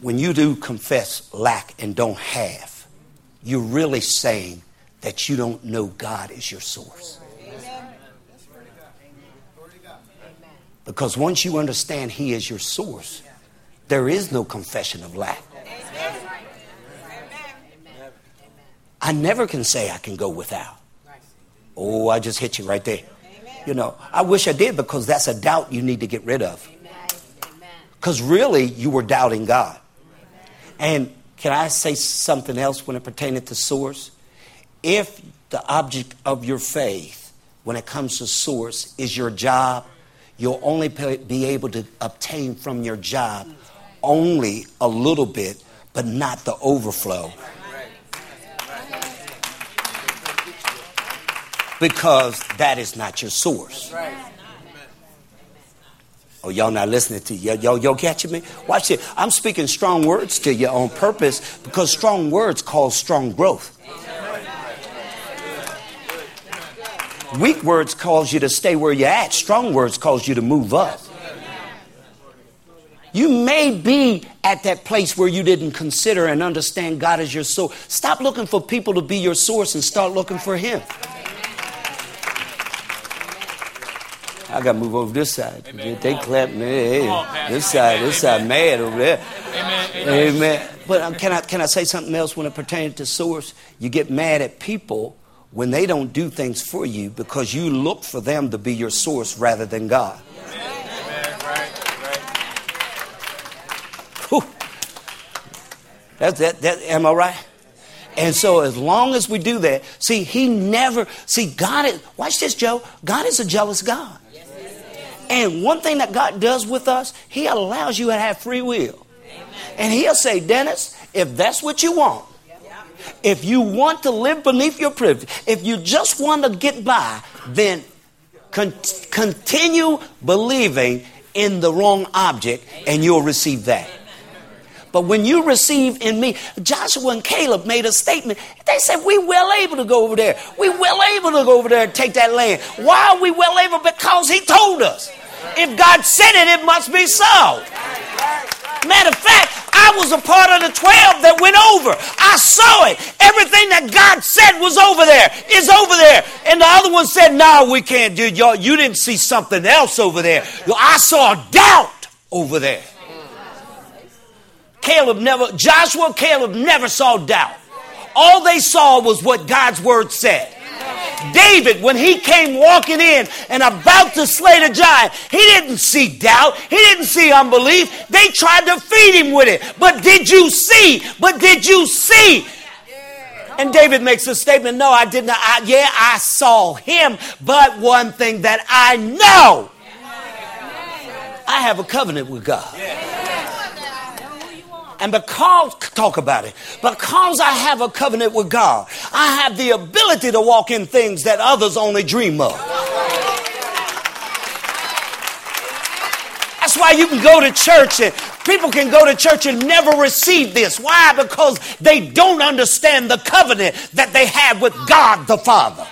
when you do confess lack and don't have, you're really saying that you don't know God is your source. Because once you understand He is your source, there is no confession of lack. I never can say I can go without. Oh, I just hit you right there. You know, I wish I did because that's a doubt you need to get rid of. Because really, you were doubting God. And can I say something else when it pertains to source? If the object of your faith, when it comes to source, is your job, you'll only be able to obtain from your job only a little bit, but not the overflow. Because that is not your source. Oh, y'all not listening to you. Y'all, y'all catching me? Watch it. I'm speaking strong words to you on purpose because strong words cause strong growth. Weak words cause you to stay where you're at. Strong words cause you to move up. You may be at that place where you didn't consider and understand God as your source. Stop looking for people to be your source and start looking for Him. I got to move over this side. Amen. They clap me. Hey, on, this side, this side, mad over there. Amen. Amen. Amen. But um, can I can I say something else when it pertains to source? You get mad at people when they don't do things for you because you look for them to be your source rather than God. That's that, that. Am I right? And so, as long as we do that, see, He never, see, God is, watch this, Joe. God is a jealous God. And one thing that God does with us, He allows you to have free will. And He'll say, Dennis, if that's what you want, if you want to live beneath your privilege, if you just want to get by, then con- continue believing in the wrong object and you'll receive that. But when you receive in me, Joshua and Caleb made a statement. They said, We well able to go over there. We well able to go over there and take that land. Why are we well able? Because he told us. If God said it, it must be so. Matter of fact, I was a part of the 12 that went over. I saw it. Everything that God said was over there is over there. And the other one said, No, we can't do y'all. You didn't see something else over there. I saw doubt over there. Caleb never, Joshua, Caleb never saw doubt. All they saw was what God's word said. David, when he came walking in and about to slay the giant, he didn't see doubt. He didn't see unbelief. They tried to feed him with it. But did you see? But did you see? And David makes a statement No, I did not. I, yeah, I saw him. But one thing that I know, I have a covenant with God. And because, talk about it, because I have a covenant with God, I have the ability to walk in things that others only dream of. That's why you can go to church and people can go to church and never receive this. Why? Because they don't understand the covenant that they have with God the Father.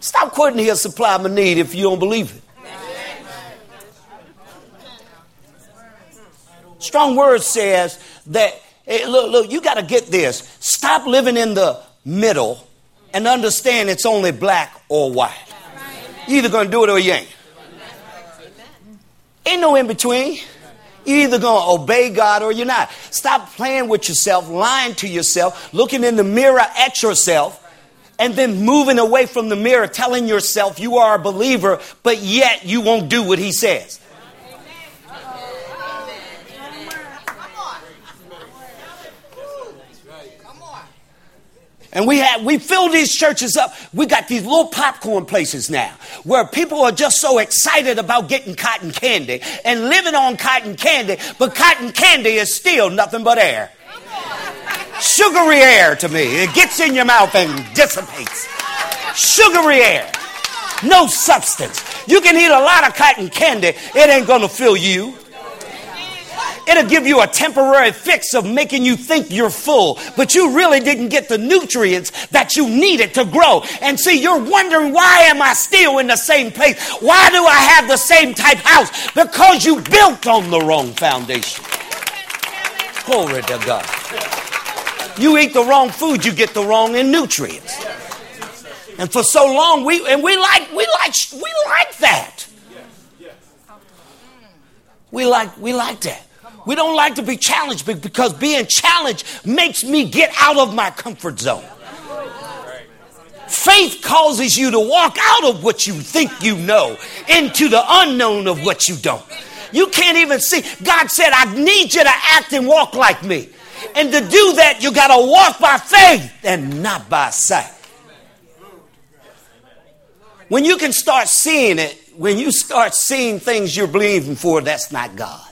Stop quoting here, supply my need if you don't believe it. Strong Word says that, hey, look, look, you got to get this. Stop living in the middle and understand it's only black or white. you either going to do it or you ain't. Ain't no in between. You're either going to obey God or you're not. Stop playing with yourself, lying to yourself, looking in the mirror at yourself, and then moving away from the mirror, telling yourself you are a believer, but yet you won't do what He says. And we have we fill these churches up. We got these little popcorn places now where people are just so excited about getting cotton candy and living on cotton candy, but cotton candy is still nothing but air. Sugary air to me. It gets in your mouth and dissipates. Sugary air. No substance. You can eat a lot of cotton candy, it ain't gonna fill you. It'll give you a temporary fix of making you think you're full, but you really didn't get the nutrients that you needed to grow. And see, you're wondering why am I still in the same place? Why do I have the same type house? Because you built on the wrong foundation. Glory to God. You eat the wrong food, you get the wrong in nutrients. And for so long, we and we like we like we like that. We like we like that. We don't like to be challenged because being challenged makes me get out of my comfort zone. Faith causes you to walk out of what you think you know into the unknown of what you don't. You can't even see. God said, I need you to act and walk like me. And to do that, you got to walk by faith and not by sight. When you can start seeing it, when you start seeing things you're believing for, that's not God.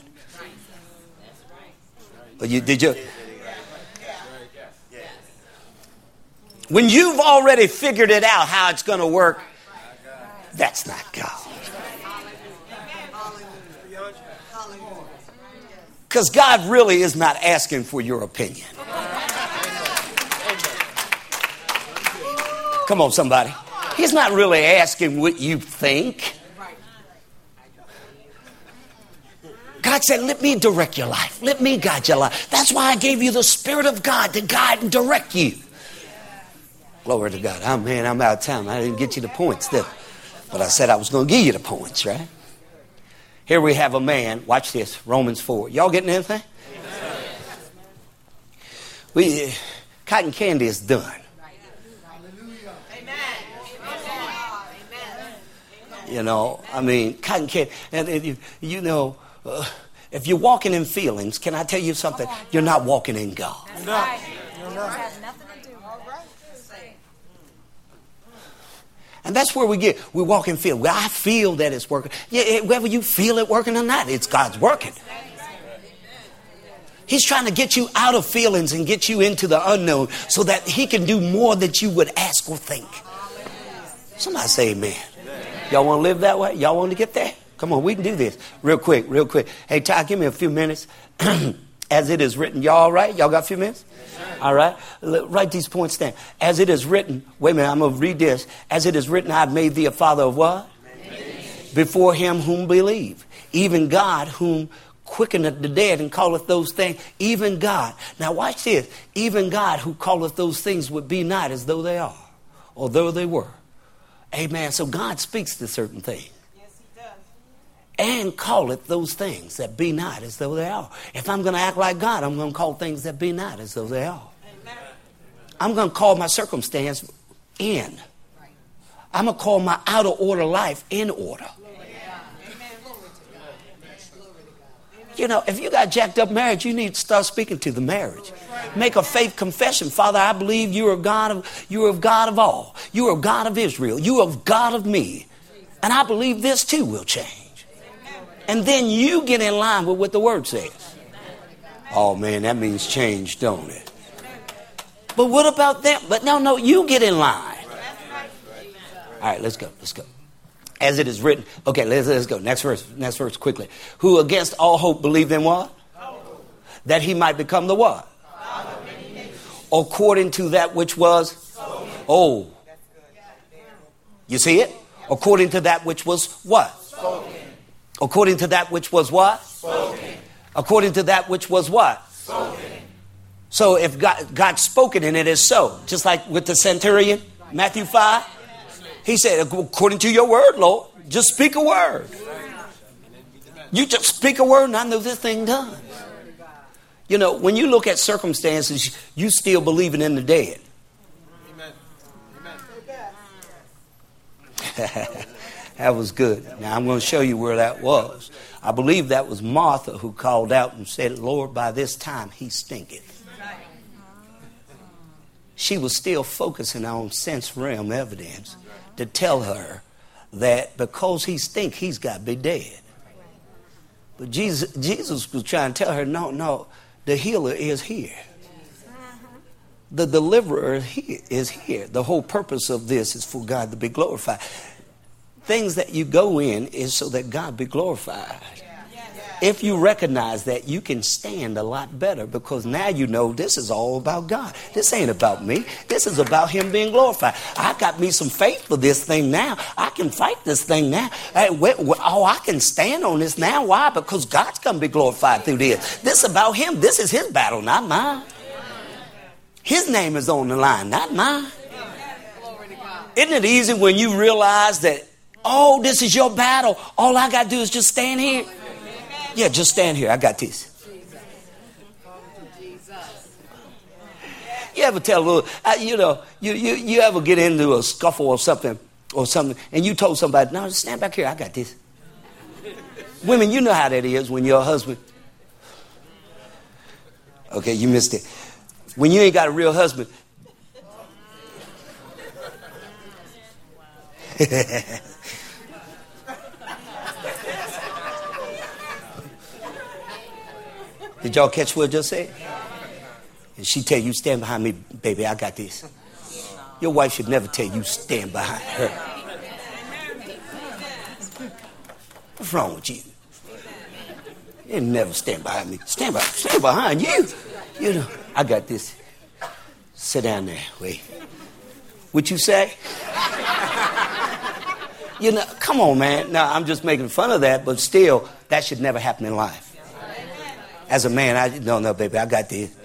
But you did you when you've already figured it out how it's going to work, that's not God. Because God really is not asking for your opinion. Come on, somebody. He's not really asking what you think. God said, Let me direct your life. Let me guide your life. That's why I gave you the Spirit of God to guide and direct you. Glory to God. Oh, man, I'm out of time. I didn't get you the points, I? But I said I was going to give you the points, right? Here we have a man. Watch this Romans 4. Y'all getting anything? We, cotton candy is done. Amen. You know, I mean, cotton candy. And, and you, you know, uh, if you're walking in feelings, can I tell you something? You're not walking in God. No. And that's where we get, we walk in fear. Well, I feel that it's working. Yeah, whether you feel it working or not, it's God's working. He's trying to get you out of feelings and get you into the unknown so that He can do more than you would ask or think. Somebody say amen. Y'all want to live that way? Y'all want to get there? Come on, we can do this. Real quick, real quick. Hey, Ty, give me a few minutes. As it is written. Y'all all right? Y'all got a few minutes? All right. Write these points down. As it is written. Wait a minute. I'm going to read this. As it is written, I've made thee a father of what? Before him whom believe. Even God whom quickeneth the dead and calleth those things. Even God. Now watch this. Even God who calleth those things would be not as though they are. Or though they were. Amen. So God speaks to certain things and call it those things that be not as though they are. If I'm going to act like God, I'm going to call things that be not as though they are. Amen. I'm going to call my circumstance in. I'm going to call my out of order life in order. You know, if you got jacked up marriage, you need to start speaking to the marriage. Make a faith confession. Father, I believe you are God of you are God of all. You are God of Israel. You are God of me. And I believe this too will change. And then you get in line with what the word says. Oh man, that means change, don't it? But what about them? But no, no, you get in line. All right, let's go. Let's go. As it is written. Okay, let's, let's go. Next verse. Next verse quickly. Who against all hope believed in what? That he might become the what? According to that which was? Oh. You see it? According to that which was what? According to that which was what? Spoken. According to that which was what? Spoken. So if God, God's spoken and it is so, just like with the centurion, Matthew 5, he said, according to your word, Lord, just speak a word. You just speak a word and I know this thing done. You know, when you look at circumstances, you still believing in the dead. Amen. That was good. Now I'm going to show you where that was. I believe that was Martha who called out and said, Lord, by this time he stinketh. She was still focusing on sense realm evidence to tell her that because he stink, he's got to be dead. But Jesus, Jesus was trying to tell her, no, no, the healer is here. The deliverer is here. The whole purpose of this is for God to be glorified things that you go in is so that God be glorified. if you recognize that, you can stand a lot better because now you know this is all about God. This ain't about me. This is about Him being glorified. I got me some faith for this thing now. I can fight this thing now. Hey, oh, I can stand on this now. Why? Because God's going to be glorified through this. This is about Him. This is His battle, not mine. His name is on the line, not mine. Isn't it easy when you realize that, oh, this is your battle? All I got to do is just stand here. Yeah, just stand here. I got this. You ever tell a little, uh, you know, you, you, you ever get into a scuffle or something, or something, and you told somebody, no, just stand back here. I got this. Women, you know how that is when your husband. Okay, you missed it. When you ain't got a real husband. Did y'all catch what I just said? And she tell you, stand behind me, baby, I got this. Your wife should never tell you, stand behind her. What's wrong with you? You never stand behind me. Stand, by, stand behind you. You know, I got this. Sit down there. Wait. What you say? you know, come on, man. Now, I'm just making fun of that, but still, that should never happen in life. As a man, I no, no, baby, I got this.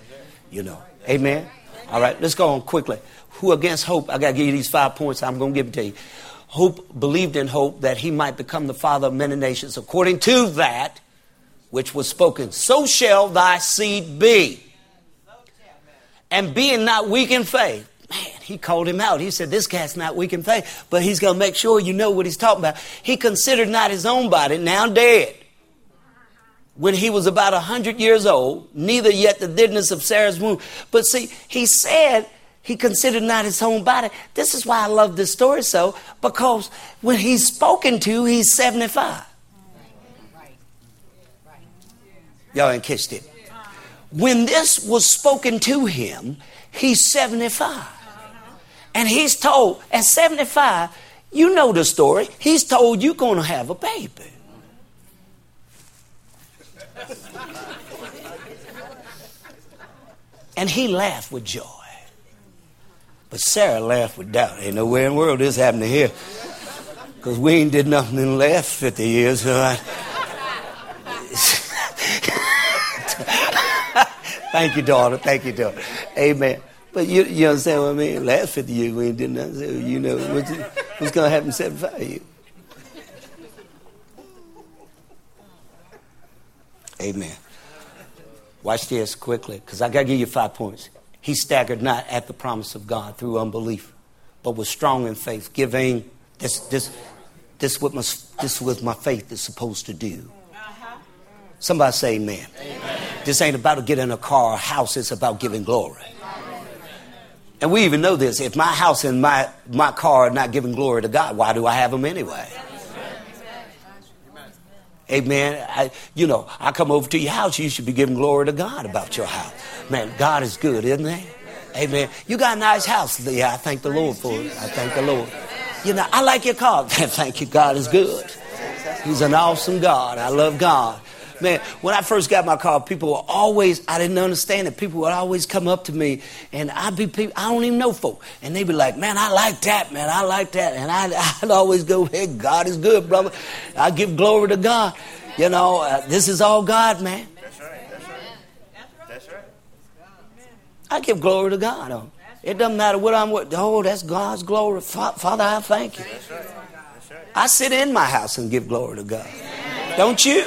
You know. Amen. All right, let's go on quickly. Who against hope? I got to give you these five points. I'm going to give it to you. Hope believed in hope that he might become the father of many nations, according to that which was spoken. So shall thy seed be. And being not weak in faith. Man, he called him out. He said, This cat's not weak in faith, but he's going to make sure you know what he's talking about. He considered not his own body, now dead when he was about a hundred years old, neither yet the deadness of Sarah's womb. But see, he said he considered not his own body. This is why I love this story so, because when he's spoken to, he's 75. Y'all ain't catched it. When this was spoken to him, he's 75. And he's told, at 75, you know the story, he's told you're going to have a baby. And he laughed with joy. But Sarah laughed with doubt. Ain't no way in the world this happened to here. Because we ain't did nothing in the last 50 years. So I... Thank you, daughter. Thank you, daughter. Amen. But you, you understand what I mean? Last 50 years we ain't did nothing. So you know what's, what's going to happen 75 years. Amen. Watch this quickly, because I got to give you five points. He staggered not at the promise of God through unbelief, but was strong in faith, giving this this this what my this what my faith is supposed to do. Uh-huh. Somebody say amen. amen. This ain't about to get in a car or house, it's about giving glory. And we even know this. If my house and my, my car are not giving glory to God, why do I have them anyway? Amen. I, you know, I come over to your house, you should be giving glory to God about your house. Man, God is good, isn't he? Amen. You got a nice house. Yeah, I thank the Lord for it. I thank the Lord. You know, I like your car. thank you. God is good. He's an awesome God. I love God. Man, when I first got my car, people were always, I didn't understand it. People would always come up to me and I'd be people, I don't even know folk. And they'd be like, man, I like that, man. I like that. And I'd, I'd always go, hey, God is good, brother. I give glory to God. You know, uh, this is all God, man. That's right. That's right. That's right. I give glory to God. Oh. It doesn't matter what I'm with. Oh, that's God's glory. Father, I thank you. That's right. That's right. I sit in my house and give glory to God. Don't you?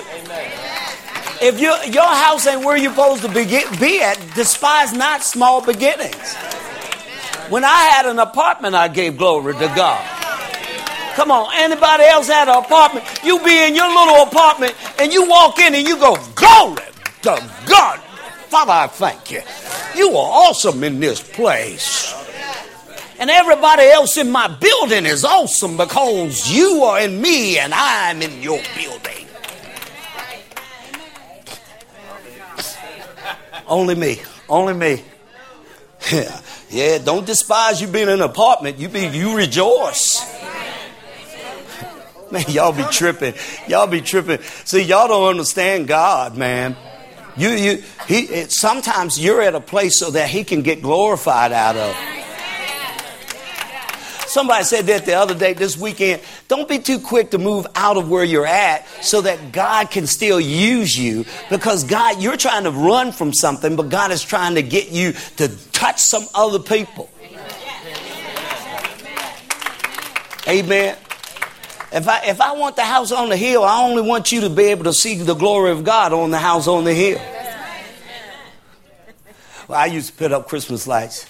If you, your house ain't where you're supposed to be at, despise not small beginnings. When I had an apartment, I gave glory to God. Come on, anybody else had an apartment? You be in your little apartment and you walk in and you go, Glory to God. Father, I thank you. You are awesome in this place. And everybody else in my building is awesome because you are in me and I'm in your building. Only me. Only me. Yeah, yeah. Don't despise you being in an apartment. You be you rejoice. Man, y'all be tripping. Y'all be tripping. See, y'all don't understand God, man. You, you, he, it, sometimes you're at a place so that he can get glorified out of. Somebody said that the other day, this weekend. Don't be too quick to move out of where you're at so that God can still use you because God, you're trying to run from something, but God is trying to get you to touch some other people. Amen. If I, if I want the house on the hill, I only want you to be able to see the glory of God on the house on the hill. Well, I used to put up Christmas lights.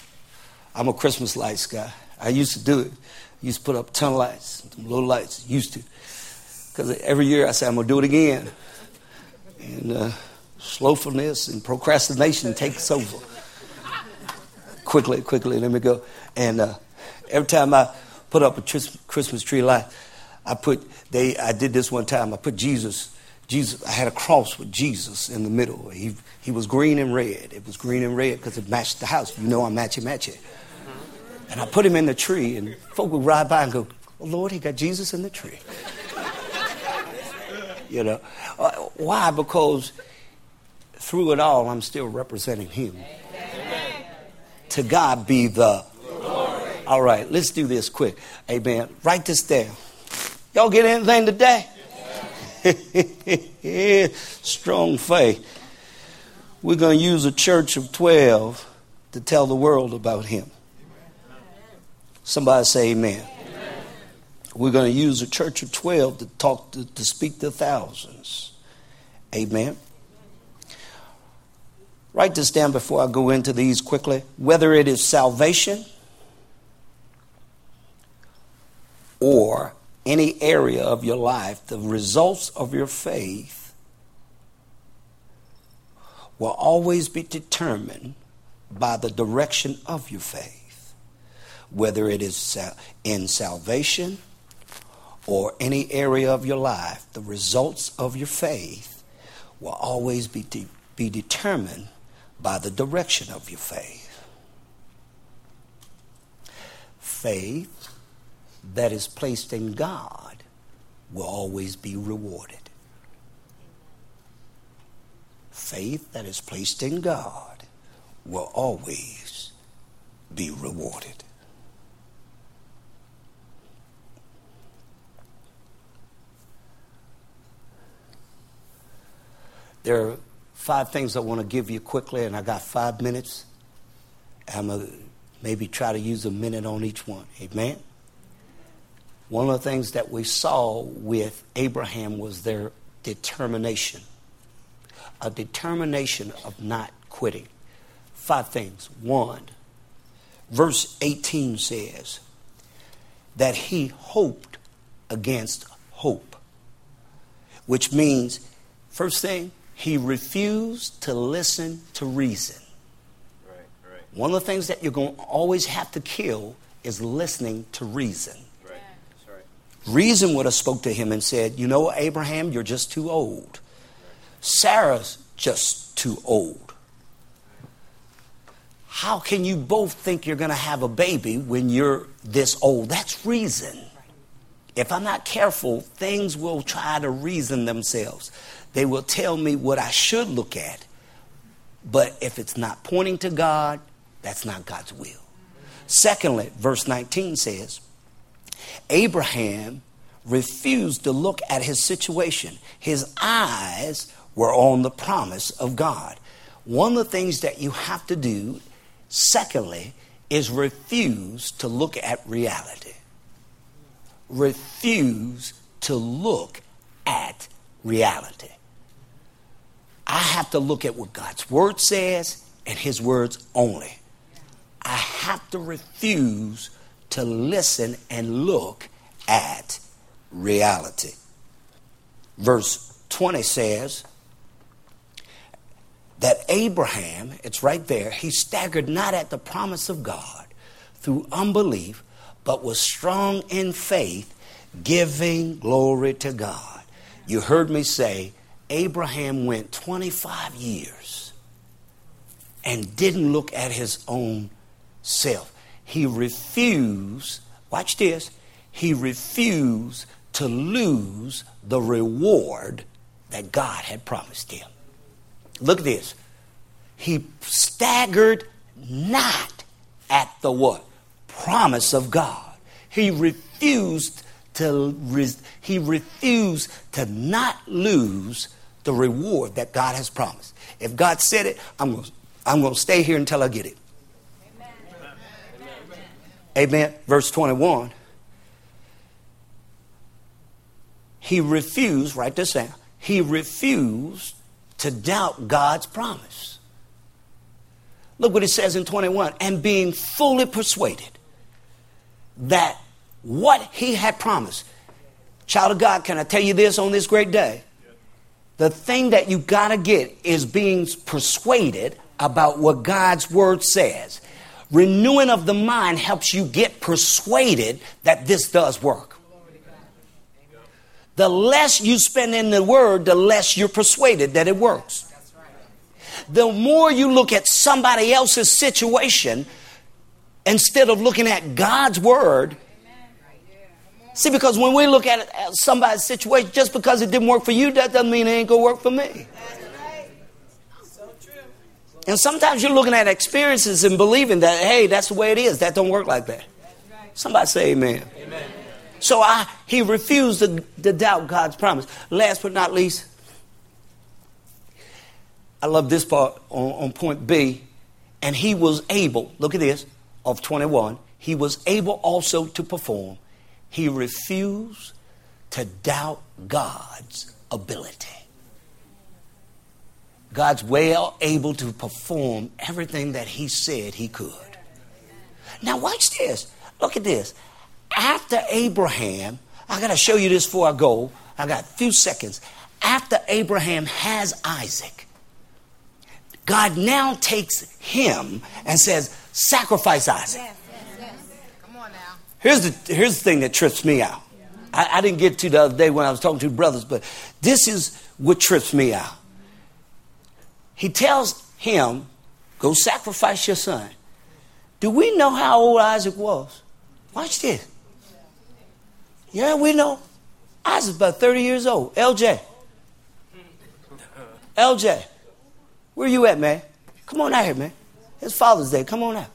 I'm a Christmas lights guy. I used to do it. I used to put up a ton of lights, little lights. Used to, because every year I say I'm gonna do it again, and uh, slowfulness and procrastination takes over. quickly, quickly, let me go. And uh, every time I put up a Christmas tree light, I put they. I did this one time. I put Jesus. Jesus. I had a cross with Jesus in the middle. He he was green and red. It was green and red because it matched the house. You know I'm matching matching. And I put him in the tree, and folk would ride by and go, oh, Lord, he got Jesus in the tree. you know. Uh, why? Because through it all, I'm still representing him. Amen. To God be the. Glory. All right, let's do this quick. Amen. Write this down. Y'all get anything today? Strong faith. We're going to use a church of 12 to tell the world about him. Somebody say amen. amen. We're going to use a church of 12 to talk to, to speak to thousands. Amen. Write this down before I go into these quickly. Whether it is salvation or any area of your life, the results of your faith will always be determined by the direction of your faith whether it is in salvation or any area of your life, the results of your faith will always be, de- be determined by the direction of your faith. Faith that is placed in God will always be rewarded. Faith that is placed in God will always be rewarded. There are five things I want to give you quickly, and I got five minutes. I'm going to maybe try to use a minute on each one. Amen? One of the things that we saw with Abraham was their determination a determination of not quitting. Five things. One, verse 18 says that he hoped against hope, which means, first thing, he refused to listen to reason. Right, right. One of the things that you're going to always have to kill is listening to reason. Right. Reason would have spoke to him and said, "You know, Abraham, you're just too old. Sarah's just too old. How can you both think you're going to have a baby when you're this old? That's reason. If I'm not careful, things will try to reason themselves. They will tell me what I should look at. But if it's not pointing to God, that's not God's will. Secondly, verse 19 says, Abraham refused to look at his situation. His eyes were on the promise of God. One of the things that you have to do, secondly, is refuse to look at reality. Refuse to look at reality. I have to look at what God's word says and his words only. I have to refuse to listen and look at reality. Verse 20 says that Abraham, it's right there, he staggered not at the promise of God through unbelief, but was strong in faith, giving glory to God. You heard me say, Abraham went 25 years and didn't look at his own self. He refused, watch this, he refused to lose the reward that God had promised him. Look at this. He staggered not at the what? Promise of God. He refused to he refused to not lose the reward that God has promised. If God said it, I'm going I'm going to stay here until I get it. Amen. Amen. Verse 21. He refused, write this down. He refused to doubt God's promise. Look what it says in 21 and being fully persuaded that what he had promised. Child of God, can I tell you this on this great day? The thing that you got to get is being persuaded about what God's word says. Renewing of the mind helps you get persuaded that this does work. The less you spend in the word, the less you're persuaded that it works. The more you look at somebody else's situation instead of looking at God's word, See, because when we look at, somebody's situation, just because it didn't work for you, that doesn't mean it ain't to work for me. And sometimes you're looking at experiences and believing that, hey, that's the way it is. That don't work like that. Somebody say amen. amen. So I, he refused to, to doubt God's promise. Last but not least, I love this part on, on point B. And he was able, look at this, of 21, he was able also to perform he refused to doubt God's ability. God's well able to perform everything that He said He could. Now, watch this. Look at this. After Abraham, I got to show you this before I go. I got a few seconds. After Abraham has Isaac, God now takes him and says, Sacrifice Isaac. Yes. Here's the, here's the thing that trips me out. I, I didn't get to the other day when I was talking to brothers, but this is what trips me out. He tells him, Go sacrifice your son. Do we know how old Isaac was? Watch this. Yeah, we know. Isaac's about 30 years old. LJ. LJ. Where you at, man? Come on out here, man. It's Father's Day. Come on out.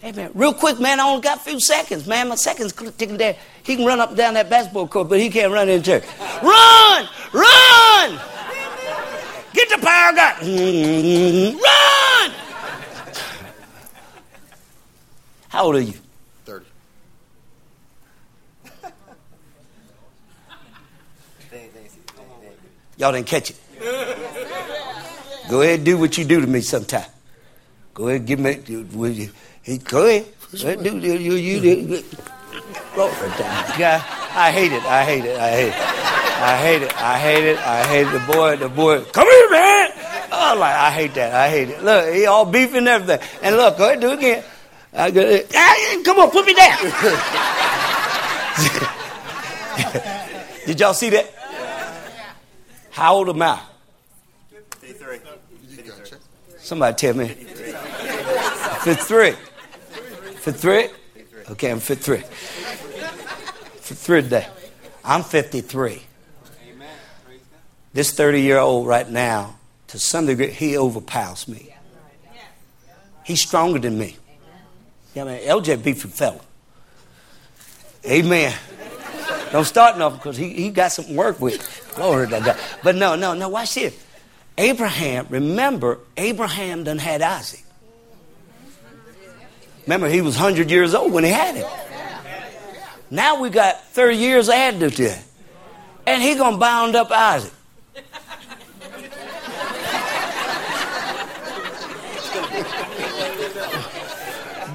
Hey, man, real quick, man, I only got a few seconds, man. My seconds ticking there. He can run up and down that basketball court, but he can't run in church. Run! Run! Get the power guy. Run! How old are you? 30. Y'all didn't catch it. Go ahead and do what you do to me sometime. Go ahead and give me. will you? He could. You, you, you, yeah, I hate it. I hate it. I hate it. I hate it. I hate it. I hate. The boy, the boy, come here, man. Oh, like, I hate that. I hate it. Look, he all beefing and everything. And look, go ahead, do it again. I go, come on, put me down. Did y'all see that? How old am I? 53. Somebody tell me. 53. Fit three? Okay, I'm fit three. Fit three today. I'm 53. This 30 year old right now, to some degree, he overpowers me. He's stronger than me. Yeah, man, LJ beefy fella. Amen. Don't start nothing because he, he got some work with. Glory to God. But no, no, no, watch this. Abraham, remember, Abraham done had Isaac. Remember, he was 100 years old when he had it. Now we got 30 years added to it. And he going to bound up Isaac.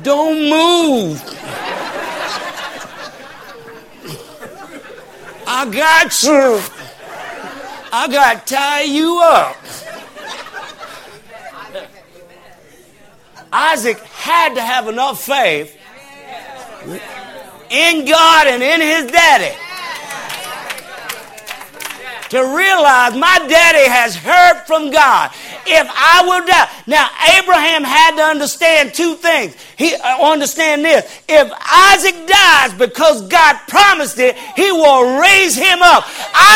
Don't move. I got you. I got to tie you up. Isaac had to have enough faith in God and in his daddy to realize my daddy has heard from God. If I will die. Now, Abraham had to understand two things. He uh, understand this. If Isaac dies because God promised it, he will raise him up.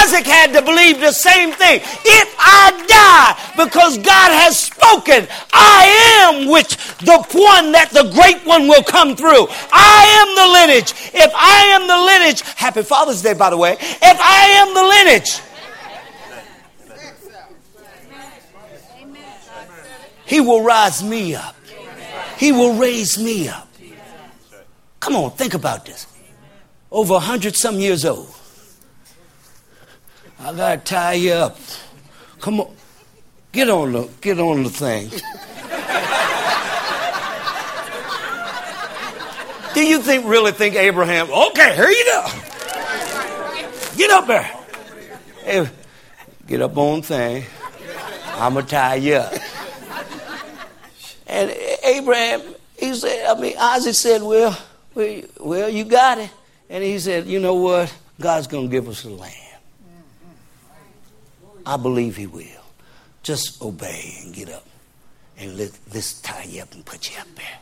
Isaac had to believe the same thing. If I die because God has spoken, I am which the one that the great one will come through. I am the lineage. If I am the lineage, happy Father's Day, by the way. If I am the lineage, He will rise me up. He will raise me up. Come on, think about this. Over a hundred some years old. I gotta tie you up. Come on. Get on the get on the thing. Do you think really think Abraham, okay, here you go. Get up there. Hey, get up on thing. I'ma tie you up. And Abraham, he said, I mean, Isaac said, well, well, you got it. And he said, you know what? God's going to give us the land. I believe he will. Just obey and get up. And let, let's tie you up and put you up there.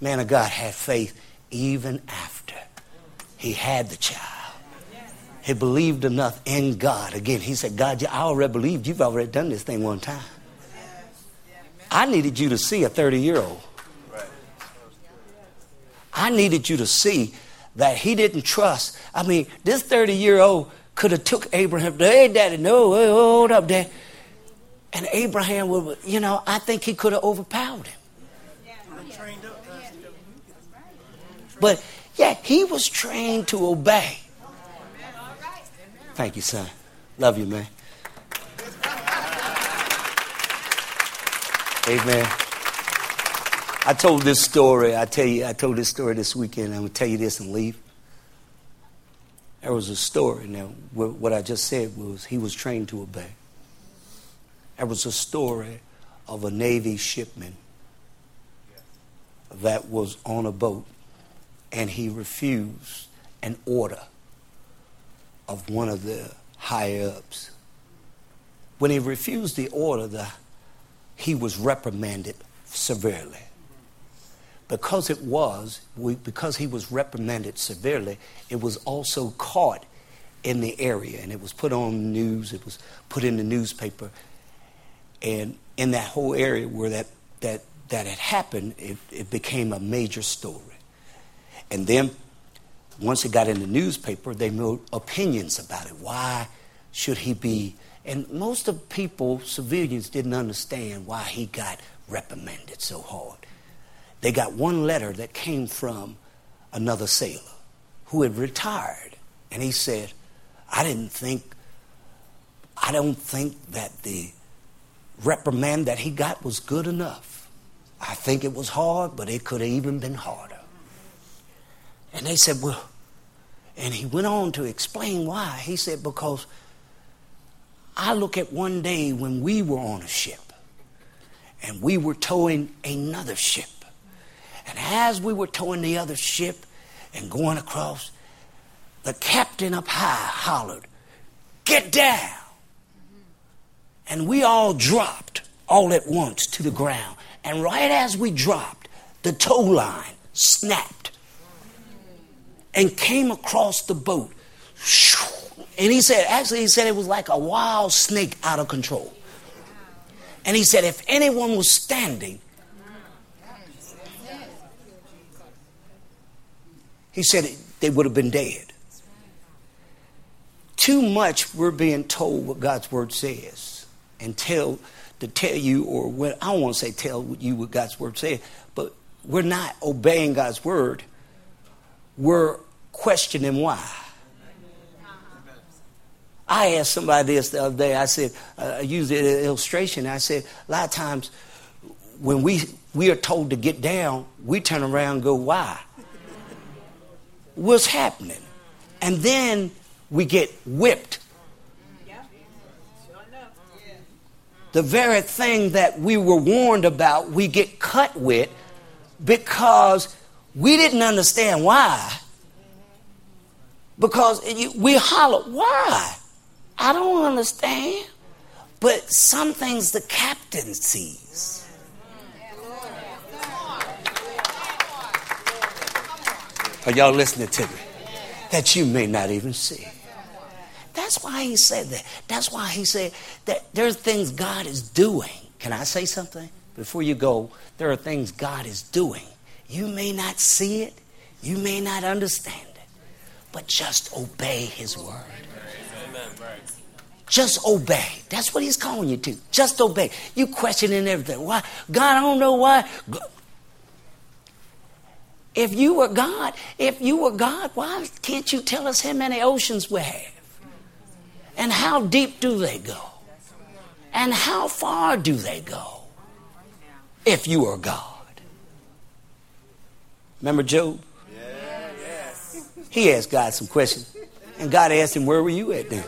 Man of God had faith even after he had the child. He believed enough in God. Again, he said, God, I already believed you've already done this thing one time. I needed you to see a 30 year old. I needed you to see that he didn't trust. I mean, this 30 year old could have took Abraham, hey, daddy, no, hold up, dad. And Abraham would, you know, I think he could have overpowered him. But yeah, he was trained to obey. Thank you, son. Love you, man. Amen. I told this story. I tell you, I told this story this weekend. I'm gonna tell you this and leave. There was a story. Now, what I just said was he was trained to obey. There was a story of a Navy shipman that was on a boat and he refused an order of one of the higher ups. When he refused the order, the, he was reprimanded severely. Because it was, we, because he was reprimanded severely, it was also caught in the area and it was put on news, it was put in the newspaper. And in that whole area where that, that, that had happened, it, it became a major story. And then once it got in the newspaper, they wrote opinions about it. Why should he be? And most of people, civilians, didn't understand why he got reprimanded so hard. They got one letter that came from another sailor who had retired. And he said, I didn't think, I don't think that the reprimand that he got was good enough. I think it was hard, but it could have even been harder. And they said, Well, and he went on to explain why. He said, Because I look at one day when we were on a ship and we were towing another ship. And as we were towing the other ship and going across, the captain up high hollered, Get down! And we all dropped all at once to the ground. And right as we dropped, the tow line snapped and came across the boat. And he said, actually, he said it was like a wild snake out of control. And he said, if anyone was standing, he said they would have been dead. Too much we're being told what God's word says and tell to tell you, or what I don't want to say tell you what God's word says, but we're not obeying God's word we're questioning why. I asked somebody this the other day. I said, uh, I used an illustration. I said, a lot of times when we, we are told to get down, we turn around and go, why? What's happening? And then we get whipped. The very thing that we were warned about, we get cut with because we didn't understand why. Because we holler, why? I don't understand. But some things the captain sees. Are y'all listening to me? That you may not even see. That's why he said that. That's why he said that there's things God is doing. Can I say something? Before you go, there are things God is doing. You may not see it, you may not understand it, but just obey his word. Just obey. That's what he's calling you to. Just obey. You questioning everything. Why? God, I don't know why. If you were God, if you were God, why can't you tell us how many oceans we have? And how deep do they go? And how far do they go? If you are God. Remember Job? He asked God some questions. And God asked him, Where were you at then?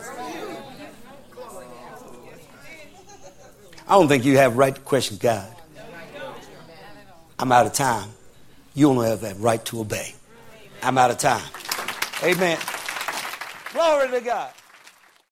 I don't think you have right to question God. I'm out of time. You only have that right to obey. I'm out of time. Amen. Glory to God.